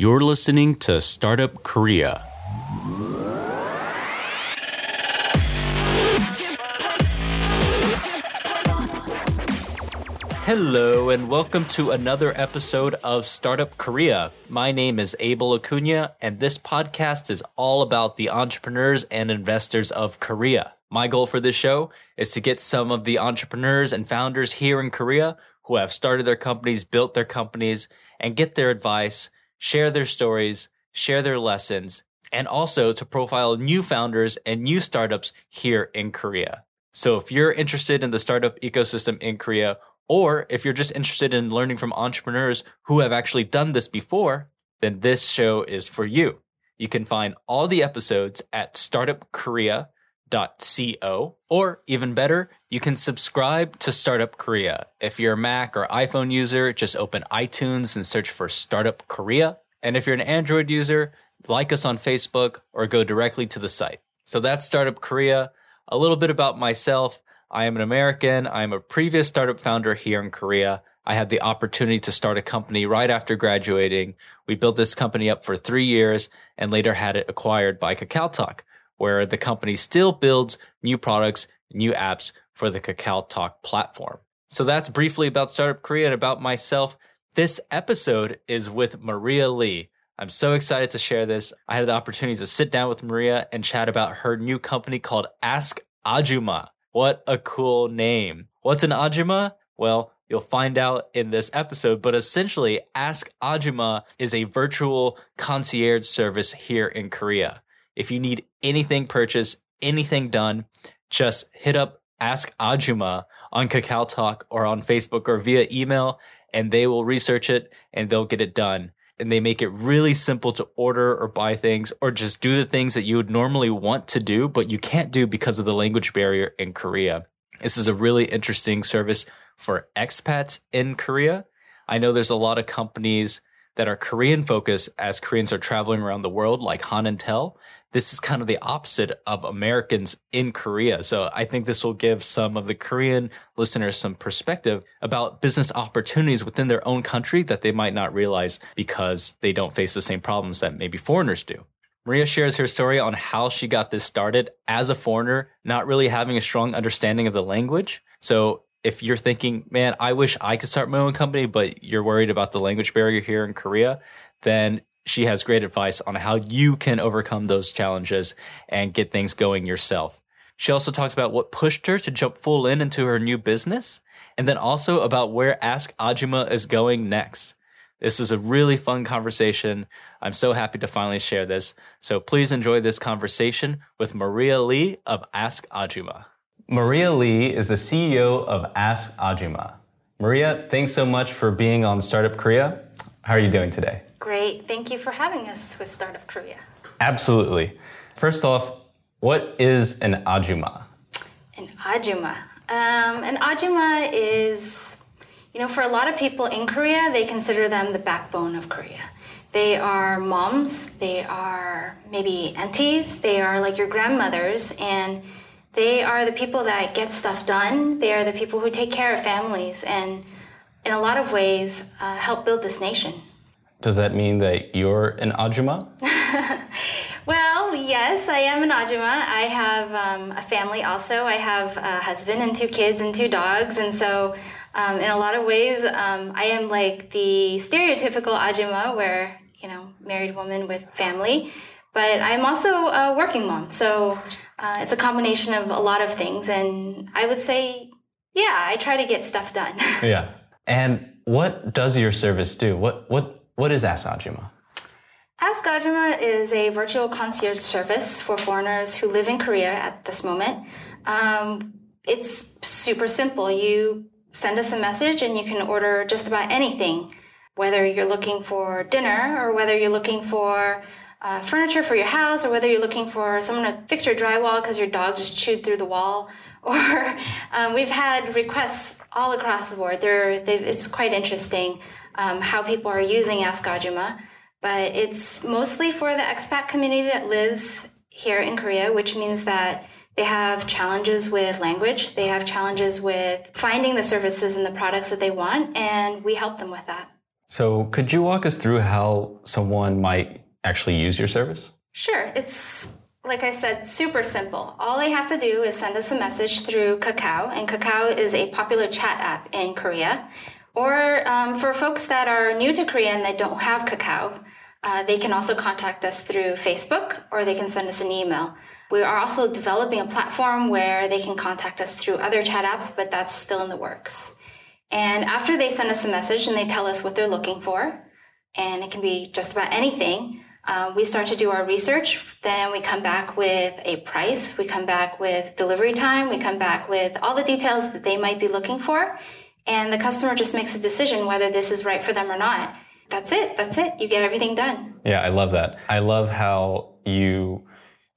You're listening to Startup Korea. Hello, and welcome to another episode of Startup Korea. My name is Abel Acuna, and this podcast is all about the entrepreneurs and investors of Korea. My goal for this show is to get some of the entrepreneurs and founders here in Korea who have started their companies, built their companies, and get their advice, share their stories, share their lessons, and also to profile new founders and new startups here in Korea. So if you're interested in the startup ecosystem in Korea, or if you're just interested in learning from entrepreneurs who have actually done this before, then this show is for you. You can find all the episodes at startupkorea.co, or even better, you can subscribe to Startup Korea. If you're a Mac or iPhone user, just open iTunes and search for Startup Korea. And if you're an Android user, like us on Facebook or go directly to the site. So that's Startup Korea. A little bit about myself. I am an American. I am a previous startup founder here in Korea. I had the opportunity to start a company right after graduating. We built this company up for three years and later had it acquired by KakaoTalk, where the company still builds new products, new apps for the KakaoTalk platform. So that's briefly about Startup Korea and about myself. This episode is with Maria Lee. I'm so excited to share this. I had the opportunity to sit down with Maria and chat about her new company called Ask Ajumma. What a cool name. What's an Ajumma? Well, you'll find out in this episode, but essentially, Ask Ajumma is a virtual concierge service here in Korea. If you need anything purchased, anything done, just hit up Ask Ajumma on Kakao Talk or on Facebook or via email, and they will research it and they'll get it done and they make it really simple to order or buy things or just do the things that you would normally want to do, but you can't do because of the language barrier in Korea. This is a really interesting service for expats in Korea. I know there's a lot of companies that are Korean focused as Koreans are traveling around the world, like Han and Tel this is kind of the opposite of Americans in Korea. So I think this will give some of the Korean listeners some perspective about business opportunities within their own country that they might not realize because they don't face the same problems that maybe foreigners do. Maria shares her story on how she got this started as a foreigner, not really having a strong understanding of the language. So if you're thinking, man, I wish I could start my own company, but you're worried about the language barrier here in Korea, then she has great advice on how you can overcome those challenges and get things going yourself. She also talks about what pushed her to jump full in into her new business, and then also about where Ask Ajumma is going next. This is a really fun conversation. I'm so happy to finally share this. So please enjoy this conversation with Maria Lee of Ask Ajumma. Maria Lee is the CEO of Ask Ajumma. Maria, thanks so much for being on Startup Korea. How are you doing today? Great. Thank you for having us with Startup Korea. Absolutely. First off, what is an ajumma? An ajumma. Um, an ajumma is, you know, for a lot of people in Korea, they consider them the backbone of Korea. They are moms, they are maybe aunties, they are like your grandmothers, and they are the people that get stuff done. They are the people who take care of families and, in a lot of ways, uh, help build this nation. Does that mean that you're an Ajumma? well, yes, I am an Ajumma. I have um, a family also. I have a husband and two kids and two dogs. And so, um, in a lot of ways, um, I am like the stereotypical Ajumma where, you know, married woman with family. But I'm also a working mom. So, uh, it's a combination of a lot of things. And I would say, yeah, I try to get stuff done. yeah. And what does your service do? What, what, what is Ask Ajumma? Ask is a virtual concierge service for foreigners who live in Korea at this moment. Um, it's super simple. You send us a message and you can order just about anything, whether you're looking for dinner or whether you're looking for uh, furniture for your house or whether you're looking for someone to fix your drywall because your dog just chewed through the wall. Or um, we've had requests all across the board. They're, it's quite interesting um, how people are using Ask Ajumma, but it's mostly for the expat community that lives here in Korea, which means that they have challenges with language, they have challenges with finding the services and the products that they want, and we help them with that. So, could you walk us through how someone might actually use your service? Sure. It's like I said, super simple. All they have to do is send us a message through Kakao, and Kakao is a popular chat app in Korea. Or um, for folks that are new to Korea and they don't have Kakao, uh, they can also contact us through Facebook or they can send us an email. We are also developing a platform where they can contact us through other chat apps, but that's still in the works. And after they send us a message and they tell us what they're looking for, and it can be just about anything, uh, we start to do our research. Then we come back with a price, we come back with delivery time, we come back with all the details that they might be looking for and the customer just makes a decision whether this is right for them or not. That's it. That's it. You get everything done. Yeah, I love that. I love how you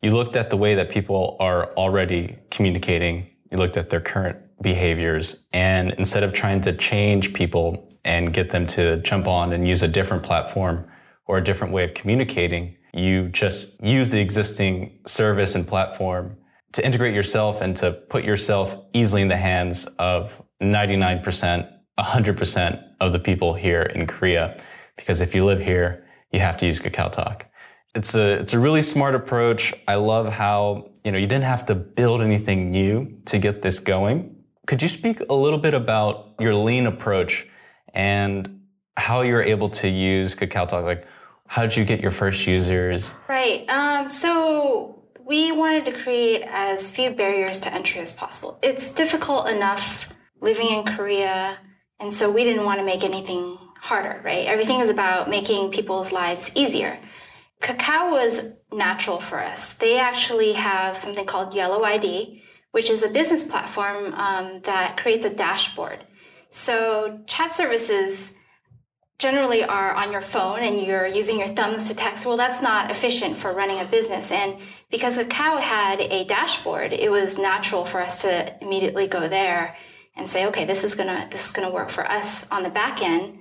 you looked at the way that people are already communicating. You looked at their current behaviors and instead of trying to change people and get them to jump on and use a different platform or a different way of communicating, you just use the existing service and platform to integrate yourself and to put yourself easily in the hands of 99%, 100% of the people here in Korea. Because if you live here, you have to use Kakao Talk. It's a, it's a really smart approach. I love how, you know, you didn't have to build anything new to get this going. Could you speak a little bit about your lean approach and how you're able to use Kakao Talk? Like, how did you get your first users? Right. Um, so we wanted to create as few barriers to entry as possible. It's difficult enough living in Korea, and so we didn't want to make anything harder, right? Everything is about making people's lives easier. Kakao was natural for us. They actually have something called Yellow ID, which is a business platform um, that creates a dashboard. So chat services generally are on your phone and you're using your thumbs to text. Well, that's not efficient for running a business. And because Kakao had a dashboard, it was natural for us to immediately go there and say, okay, this is gonna this is gonna work for us on the back end.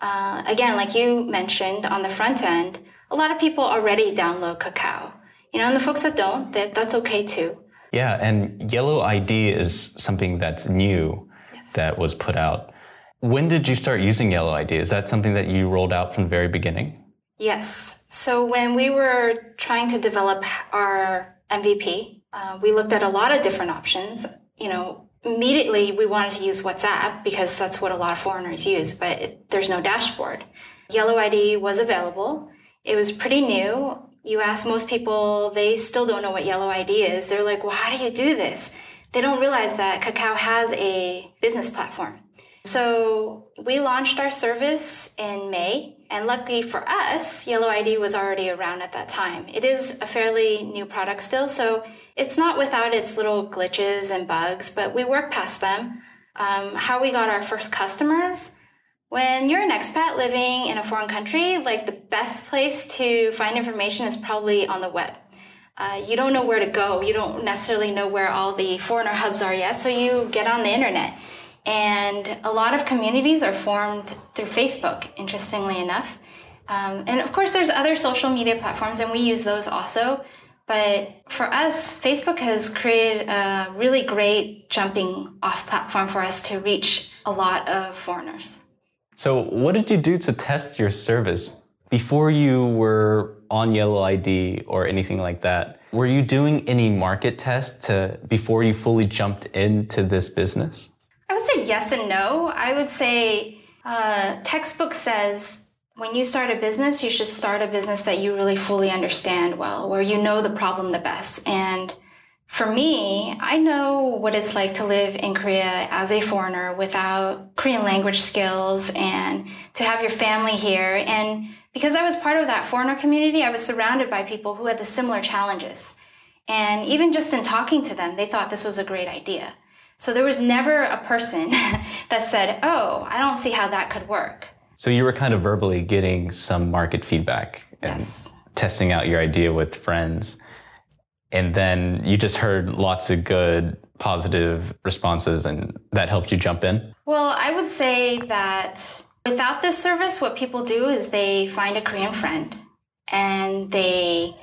Uh, again, like you mentioned on the front end, a lot of people already download Kakao. You know, and the folks that don't, that that's okay too. Yeah, and Yellow ID is something that's new yes. that was put out. When did you start using Yellow ID? Is that something that you rolled out from the very beginning? Yes. So when we were trying to develop our MVP, uh, we looked at a lot of different options. You know, immediately we wanted to use WhatsApp because that's what a lot of foreigners use, but it, there's no dashboard. Yellow ID was available. It was pretty new. You ask most people, they still don't know what Yellow ID is. They're like, well, how do you do this? They don't realize that Kakao has a business platform. So we launched our service in May, and luckily for us, Yellow ID was already around at that time. It is a fairly new product still, so it's not without its little glitches and bugs, but we work past them. Um, how we got our first customers. When you're an expat living in a foreign country, like the best place to find information is probably on the web. Uh, you don't know where to go. You don't necessarily know where all the foreigner hubs are yet, so you get on the internet. And a lot of communities are formed through Facebook, interestingly enough. Um, and of course, there's other social media platforms, and we use those also. But for us, Facebook has created a really great jumping off platform for us to reach a lot of foreigners. So, what did you do to test your service before you were on Yellow ID or anything like that? Were you doing any market tests to before you fully jumped into this business? I would say yes and no. I would say uh, textbook says when you start a business, you should start a business that you really fully understand well, where you know the problem the best. And for me, I know what it's like to live in Korea as a foreigner without Korean language skills and to have your family here. And because I was part of that foreigner community, I was surrounded by people who had the similar challenges. And even just in talking to them, they thought this was a great idea. So there was never a person that said, Oh, I don't see how that could work. So you were kind of verbally getting some market feedback and yes. testing out your idea with friends. And then you just heard lots of good, positive responses, and that helped you jump in? Well, I would say that without this service, what people do is they find a Korean friend and they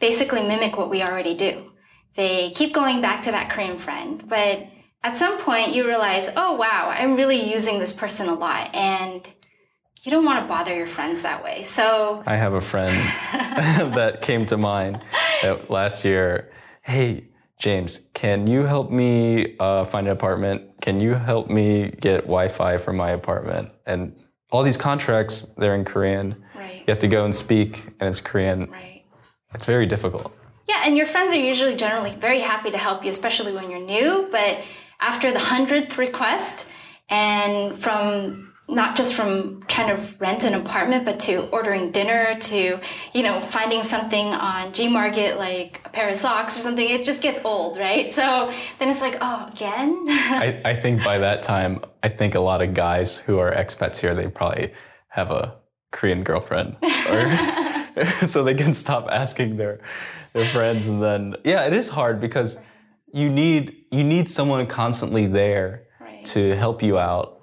basically mimic what we already do. They keep going back to that Korean friend, but at some point you realize, oh wow, I'm really using this person a lot. And you don't want to bother your friends that way. So I have a friend that came to mind last year. Hey, James, can you help me uh, find an apartment? Can you help me get Wi Fi for my apartment? And all these contracts, they're in Korean. Right. You have to go and speak, and it's Korean. Right. It's very difficult. Yeah, and your friends are usually generally very happy to help you, especially when you're new. But after the hundredth request, and from not just from trying to rent an apartment, but to ordering dinner, to you know finding something on Gmarket like a pair of socks or something, it just gets old, right? So then it's like, oh, again. I, I think by that time, I think a lot of guys who are expats here, they probably have a Korean girlfriend, or so they can stop asking their their friends, and then yeah, it is hard because you need you need someone constantly there Right. to help you out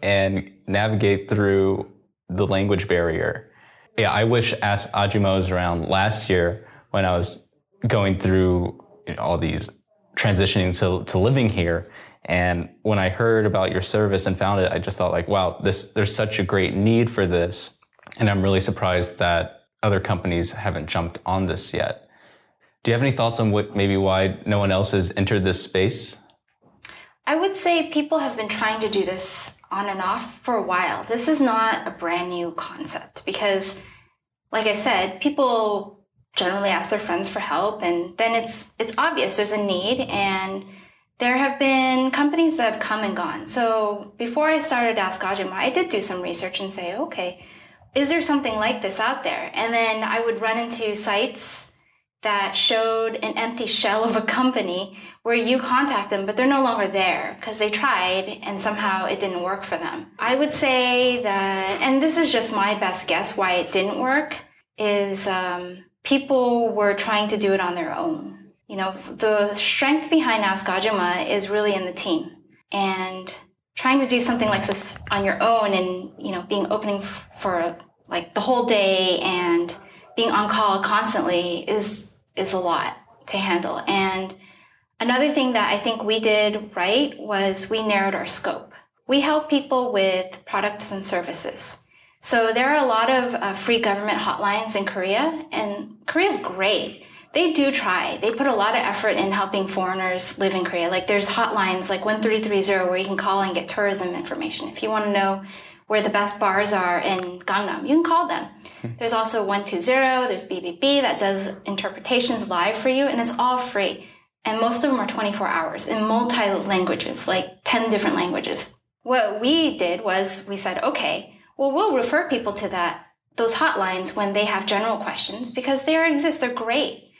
and navigate through the language barrier. Yeah, I wish Ask Ajumma was around last year when I was going through you know, all these transitioning to, to living here. And when I heard about your service and found it, I just thought like, wow, this there's such a great need for this. And I'm really surprised that other companies haven't jumped on this yet. Do you have any thoughts on what maybe why no one else has entered this space? I would say people have been trying to do this on and off for a while. This is not a brand new concept because, like I said, people generally ask their friends for help, and then it's it's obvious there's a need, and there have been companies that have come and gone. So before I started Ask Ajumma, I did do some research and say, okay, is there something like this out there? And then I would run into sites that showed an empty shell of a company where you contact them, but they're no longer there because they tried and somehow it didn't work for them. I would say that, and this is just my best guess why it didn't work, is um, people were trying to do it on their own. You know, the strength behind Ask Ajumma is really in the team. And trying to do something like this on your own and, you know, being opening for like the whole day and being on call constantly is is a lot to handle. And another thing that I think we did right was we narrowed our scope. We help people with products and services. So there are a lot of uh, free government hotlines in Korea, and Korea's great. They do try. They put a lot of effort in helping foreigners live in Korea. Like there's hotlines like 1330 where you can call and get tourism information. If you want to know where the best bars are in Gangnam, you can call them. There's also 120, there's BBB that does interpretations live for you, and it's all free. And most of them are 24 hours in multi languages, like 10 different languages. What we did was we said, okay, well, we'll refer people to that, those hotlines when they have general questions because they already exist, they're great.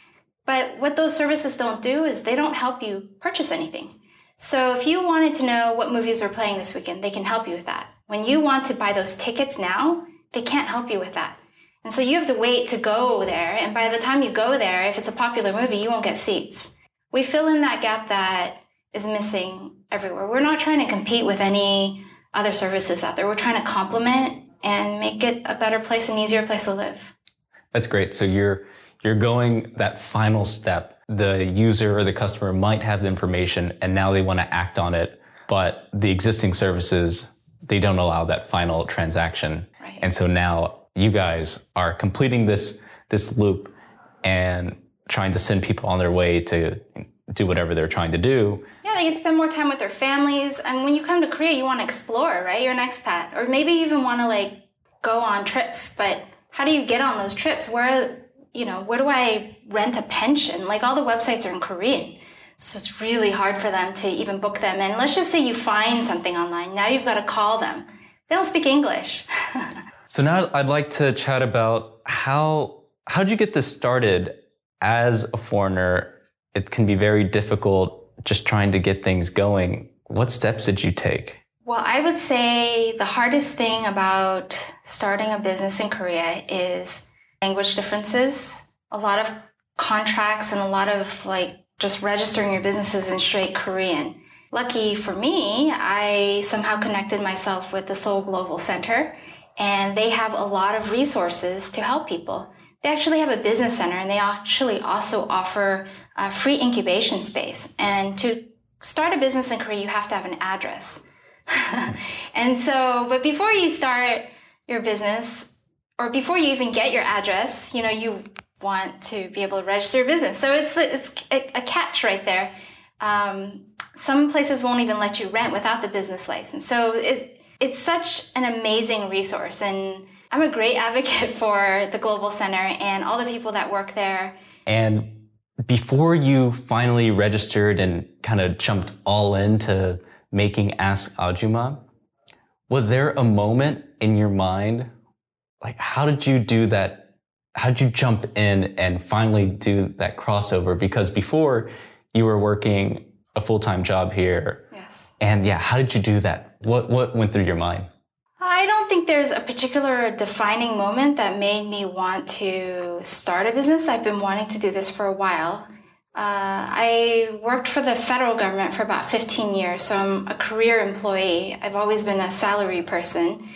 But what those services don't do is they don't help you purchase anything. So if you wanted to know what movies are playing this weekend, they can help you with that. When you want to buy those tickets now, they can't help you with that. And so you have to wait to go there. And by the time you go there, if it's a popular movie, you won't get seats. We fill in that gap that is missing everywhere. We're not trying to compete with any other services out there. We're trying to complement and make it a better place, an easier place to live. That's great. So you're you're going that final step. The user or the customer might have the information and now they want to act on it, but the existing services they don't allow that final transaction. Right. And so now you guys are completing this this loop and trying to send people on their way to do whatever they're trying to do. Yeah, they can spend more time with their families. And when you come to Korea, you want to explore, right? You're an expat. Or maybe you even want to like go on trips, but how do you get on those trips? Where, you know, where do I rent a pension? Like all the websites are in Korean. So it's really hard for them to even book them. And let's just say you find something online. Now you've got to call them. They don't speak English. So now I'd like to chat about how how did you get this started as a foreigner? It can be very difficult just trying to get things going. What steps did you take? Well, I would say the hardest thing about starting a business in Korea is language differences. A lot of contracts and a lot of like just registering your businesses in straight Korean. Lucky for me, I somehow connected myself with the Seoul Global Center, and they have a lot of resources to help people. They actually have a business center, and they actually also offer a free incubation space. And to start a business in Korea, you have to have an address. and so, but before you start your business, or before you even get your address, you know, you want to be able to register your business. So it's it's a, catch right there. Um, some places won't even let you rent without the business license. So it it's such an amazing resource, and I'm a great advocate for the Global Center and all the people that work there. And before you finally registered and kind of jumped all into making Ask Ajumma, was there a moment in your mind, like how did you do that? How did you jump in and finally do that crossover? Because before you were working a full-time job here. Yes. And yeah, how did you do that? What what went through your mind? I don't think there's a particular defining moment that made me want to start a business. I've been wanting to do this for a while. Uh, I worked for the federal government for about 15 years, so I'm a career employee. I've always been a salary person.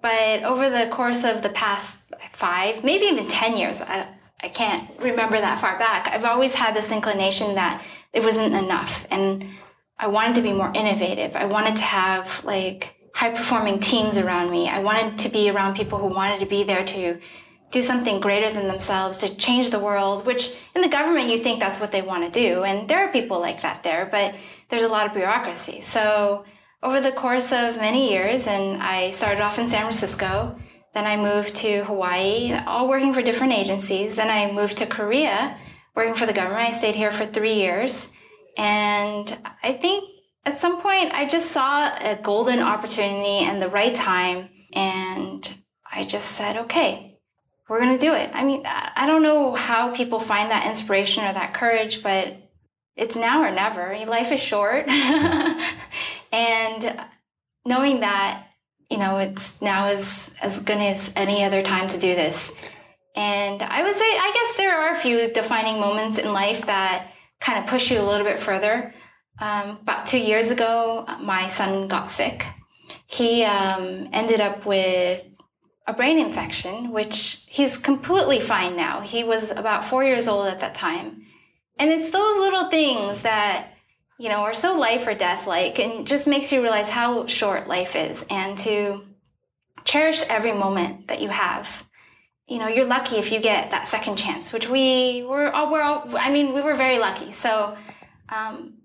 But over the course of the past five, maybe even 10 years, I, I can't remember that far back, I've always had this inclination that it wasn't enough. And I wanted to be more innovative. I wanted to have like high performing teams around me. I wanted to be around people who wanted to be there to do something greater than themselves, to change the world, which in the government you think that's what they want to do. And there are people like that there, but there's a lot of bureaucracy. So over the course of many years, and I started off in San Francisco, then I moved to Hawaii, all working for different agencies. Then I moved to Korea, working for the government. I stayed here for three years. And I think at some point I just saw a golden opportunity and the right time. And I just said, okay, we're going to do it. I mean, I don't know how people find that inspiration or that courage, but it's now or never. Life is short. and knowing that, you know, it's now is as good as any other time to do this. And I would say, I guess there are a few defining moments in life that kind of push you a little bit further. Um, about two years ago, my son got sick. He um, ended up with a brain infection, which he's completely fine now. He was about four years old at that time. And it's those little things that, you know, are so life or death like, and just makes you realize how short life is and to cherish every moment that you have. You know, you're lucky if you get that second chance, which we were all, we're all, I mean, we were very lucky. So, um,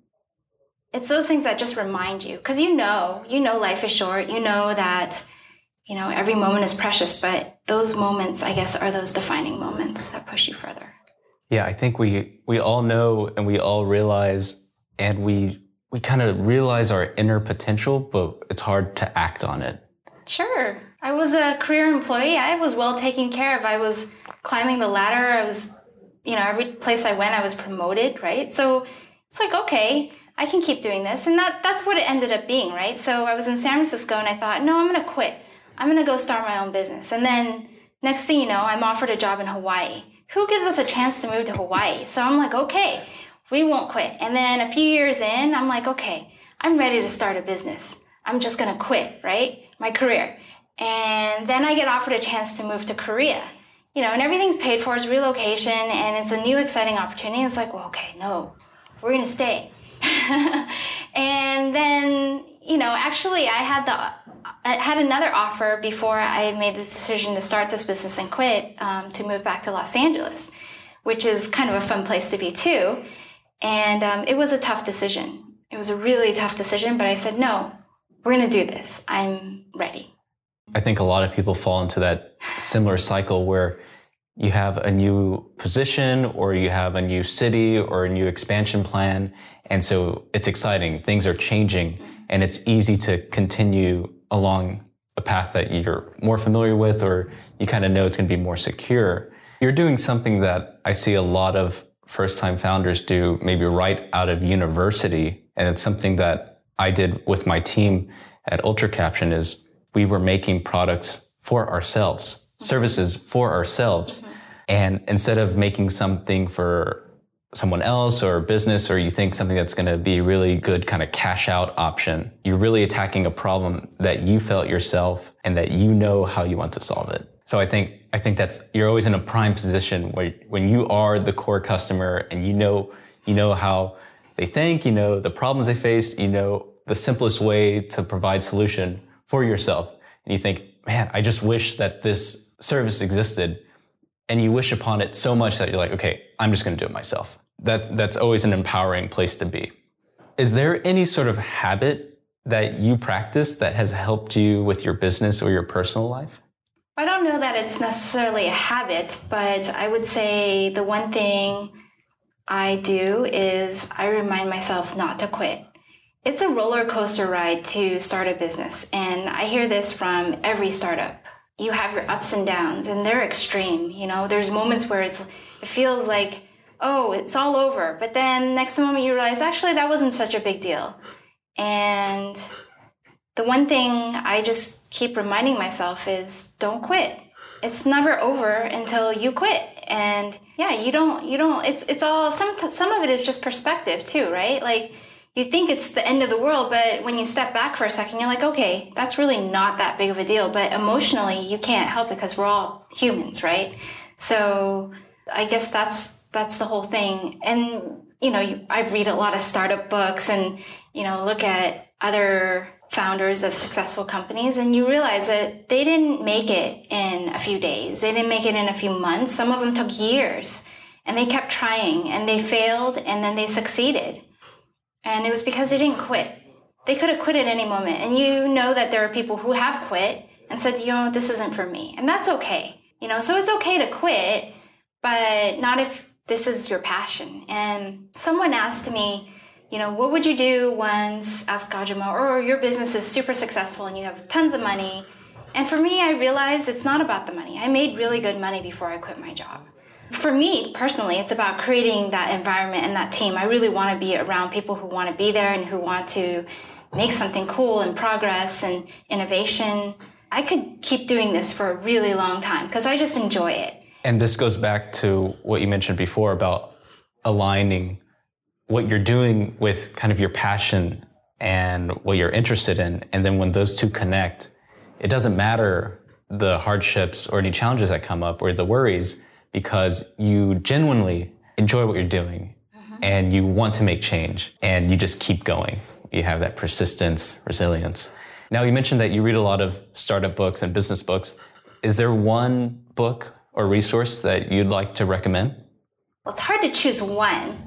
it's those things that just remind you because you know you know life is short you know that you know every moment is precious but those moments i guess are those defining moments that push you further. Yeah i think we we all know and we all realize and we we kind of realize our inner potential but it's hard to act on it. Sure i was a career employee i was well taken care of i was climbing the ladder i was you know every place i went i was promoted right so it's like okay I can keep doing this. And that, that's what it ended up being, right? So I was in San Francisco and I thought, no, I'm going to quit. I'm going to go start my own business. And then next thing you know, I'm offered a job in Hawaii. Who gives up a chance to move to Hawaii? So I'm like, okay, we won't quit. And then a few years in, I'm like, okay, I'm ready to start a business. I'm just going to quit, right? My career. And then I get offered a chance to move to Korea. You know, and everything's paid for, it's relocation, and it's a new exciting opportunity. It's like, well, okay, no, we're to stay. and then, you know, actually, I had the I had another offer before I made the decision to start this business and quit um, to move back to Los Angeles, which is kind of a fun place to be too. And um, it was a tough decision. It was a really tough decision, but I said, no, we're going to do this. I'm ready. I think a lot of people fall into that similar cycle where you have a new position or you have a new city or a new expansion plan and so it's exciting. Things are changing and it's easy to continue along a path that you're more familiar with or you kind of know it's going to be more secure. You're doing something that I see a lot of first time founders do maybe right out of university. And it's something that I did with my team at Ultra Caption is we were making products for ourselves, services for ourselves. Mm-hmm. And instead of making something for someone else or business or you think something that's going to be a really good kind of cash out option you're really attacking a problem that you felt yourself and that you know how you want to solve it so i think i think that's you're always in a prime position where when you are the core customer and you know you know how they think you know the problems they face you know the simplest way to provide solution for yourself and you think man, I just wish that this service existed. And you wish upon it so much that you're like, okay, I'm just going to do it myself. That, that's always an empowering place to be. Is there any sort of habit that you practice that has helped you with your business or your personal life? I don't know that it's necessarily a habit, but I would say the one thing I do is I remind myself not to quit. It's a roller coaster ride to start a business, and I hear this from every startup. You have your ups and downs, and they're extreme. You know, there's moments where it's it feels like oh, it's all over, but then next moment you realize actually that wasn't such a big deal. And the one thing I just keep reminding myself is don't quit. It's never over until you quit. And yeah, you don't you don't it's it's all some some of it is just perspective too, right? Like you think it's the end of the world, but when you step back for a second, you're like, okay, that's really not that big of a deal. But emotionally, you can't help it because we're all humans, right? So I guess that's that's the whole thing. And you know, you, I read a lot of startup books, and you know, look at other founders of successful companies, and you realize that they didn't make it in a few days. They didn't make it in a few months. Some of them took years, and they kept trying, and they failed, and then they succeeded and it was because they didn't quit. They could have quit at any moment. And you know that there are people who have quit and said, you know, this isn't for me. And that's okay. You know, so it's okay to quit, but not if this is your passion. And someone asked me, you know, what would you do once, ask Ajumma, or your business is super successful and you have tons of money? And for me, I realized it's not about the money. I made really good money before I quit my job for me personally, it's about creating that environment and that team. I really want to be around people who want to be there and who want to make something cool and progress and innovation. I could keep doing this for a really long time because I just enjoy it. And this goes back to what you mentioned before about aligning what you're doing with kind of your passion and what you're interested in. And then when those two connect, it doesn't matter the hardships or any challenges that come up or the worries because you genuinely enjoy what you're doing uh-huh. and you want to make change and you just keep going. You have that persistence, resilience. Now, you mentioned that you read a lot of startup books and business books. Is there one book or resource that you'd like to recommend? Well, it's hard to choose one,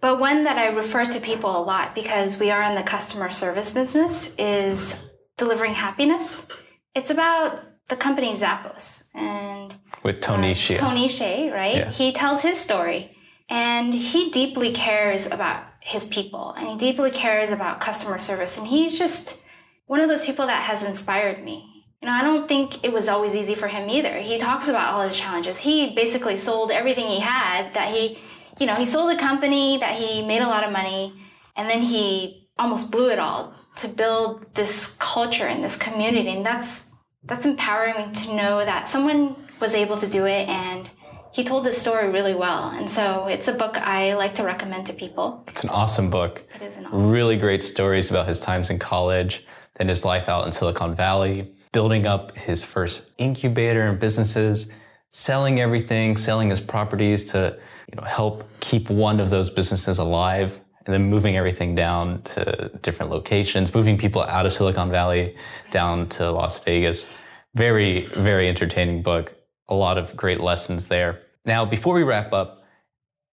but one that I refer to people a lot because we are in the customer service business is delivering happiness. It's about the company Zappos and with Tony uh, Hsieh. Tony Hsieh, right? Yeah. He tells his story and he deeply cares about his people and he deeply cares about customer service and he's just one of those people that has inspired me. You know, I don't think it was always easy for him either. He talks about all his challenges. He basically sold everything he had that he, you know, he sold a company that he made a lot of money and then he almost blew it all to build this culture and this community and that's that's empowering to know that someone was able to do it and he told the story really well. And so it's a book I like to recommend to people. It's an awesome book. It is an awesome Really great stories about his times in college, then his life out in Silicon Valley, building up his first incubator and businesses, selling everything, selling his properties to you know, help keep one of those businesses alive and then moving everything down to different locations, moving people out of Silicon Valley down to Las Vegas. Very, very entertaining book. A lot of great lessons there. Now, before we wrap up,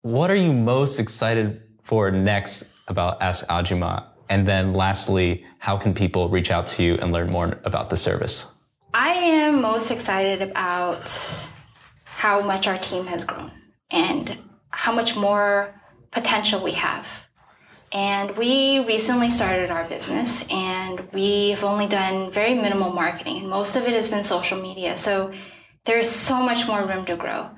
what are you most excited for next about Ask Ajumma? And then lastly, how can people reach out to you and learn more about the service? I am most excited about how much our team has grown and how much more potential we have. And we recently started our business and we've only done very minimal marketing and most of it has been social media. So there's so much more room to grow.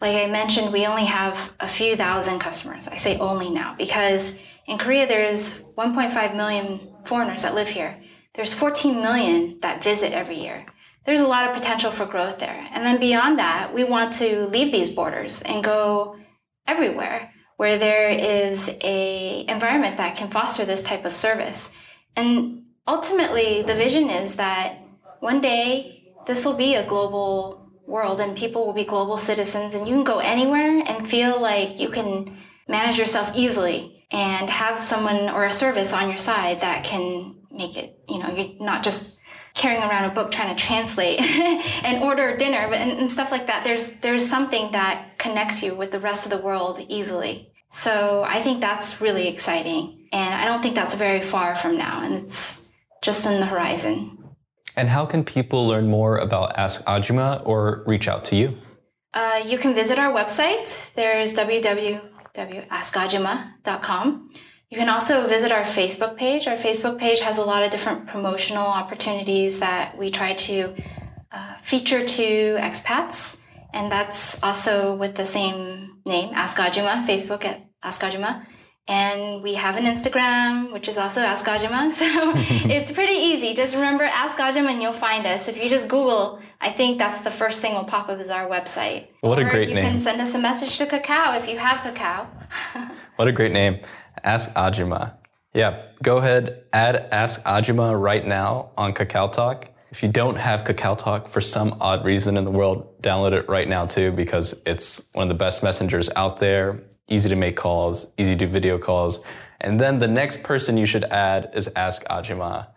Like I mentioned, we only have a few thousand customers. I say only now because in Korea there's 1.5 million foreigners that live here. There's 14 million that visit every year. There's a lot of potential for growth there. And then beyond that, we want to leave these borders and go everywhere where there is a environment that can foster this type of service. And ultimately, the vision is that one day this will be a global world and people will be global citizens and you can go anywhere and feel like you can manage yourself easily and have someone or a service on your side that can make it, you know, you're not just carrying around a book trying to translate and order dinner and, and stuff like that. There's there's something that connects you with the rest of the world easily. So I think that's really exciting. And I don't think that's very far from now. And it's just in the horizon. And how can people learn more about Ask Ajumma or reach out to you? Uh, you can visit our website. There's www.askajumma.com. You can also visit our Facebook page. Our Facebook page has a lot of different promotional opportunities that we try to uh, feature to expats. And that's also with the same name, Ask Ajumma, Facebook at Ask Ajumma. And we have an Instagram, which is also Ask Ajumma. So it's pretty easy. Just remember Ask Ajumma and you'll find us. If you just Google, I think that's the first thing will pop up is our website. What a or great you name. You can send us a message to Kakao if you have Kakao. What a great name. Ask Ajumma. Yeah, go ahead, add Ask Ajumma right now on Kakao Talk. If you don't have Kakao Talk for some odd reason in the world, download it right now too because it's one of the best messengers out there. Easy to make calls, easy to do video calls. And then the next person you should add is Ask Ajumma.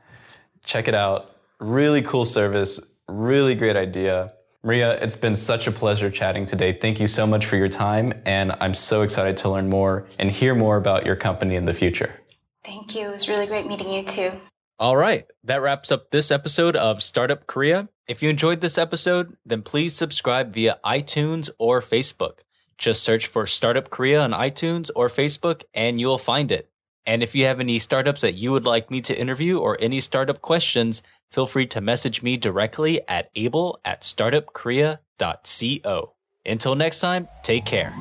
Check it out. Really cool service, really great idea. Maria, it's been such a pleasure chatting today. Thank you so much for your time, and I'm so excited to learn more and hear more about your company in the future. Thank you. It was really great meeting you too. All right, that wraps up this episode of Startup Korea. If you enjoyed this episode, then please subscribe via iTunes or Facebook. Just search for Startup Korea on iTunes or Facebook and you'll find it. And if you have any startups that you would like me to interview or any startup questions, feel free to message me directly at abel at startupkorea.co. Until next time, take care.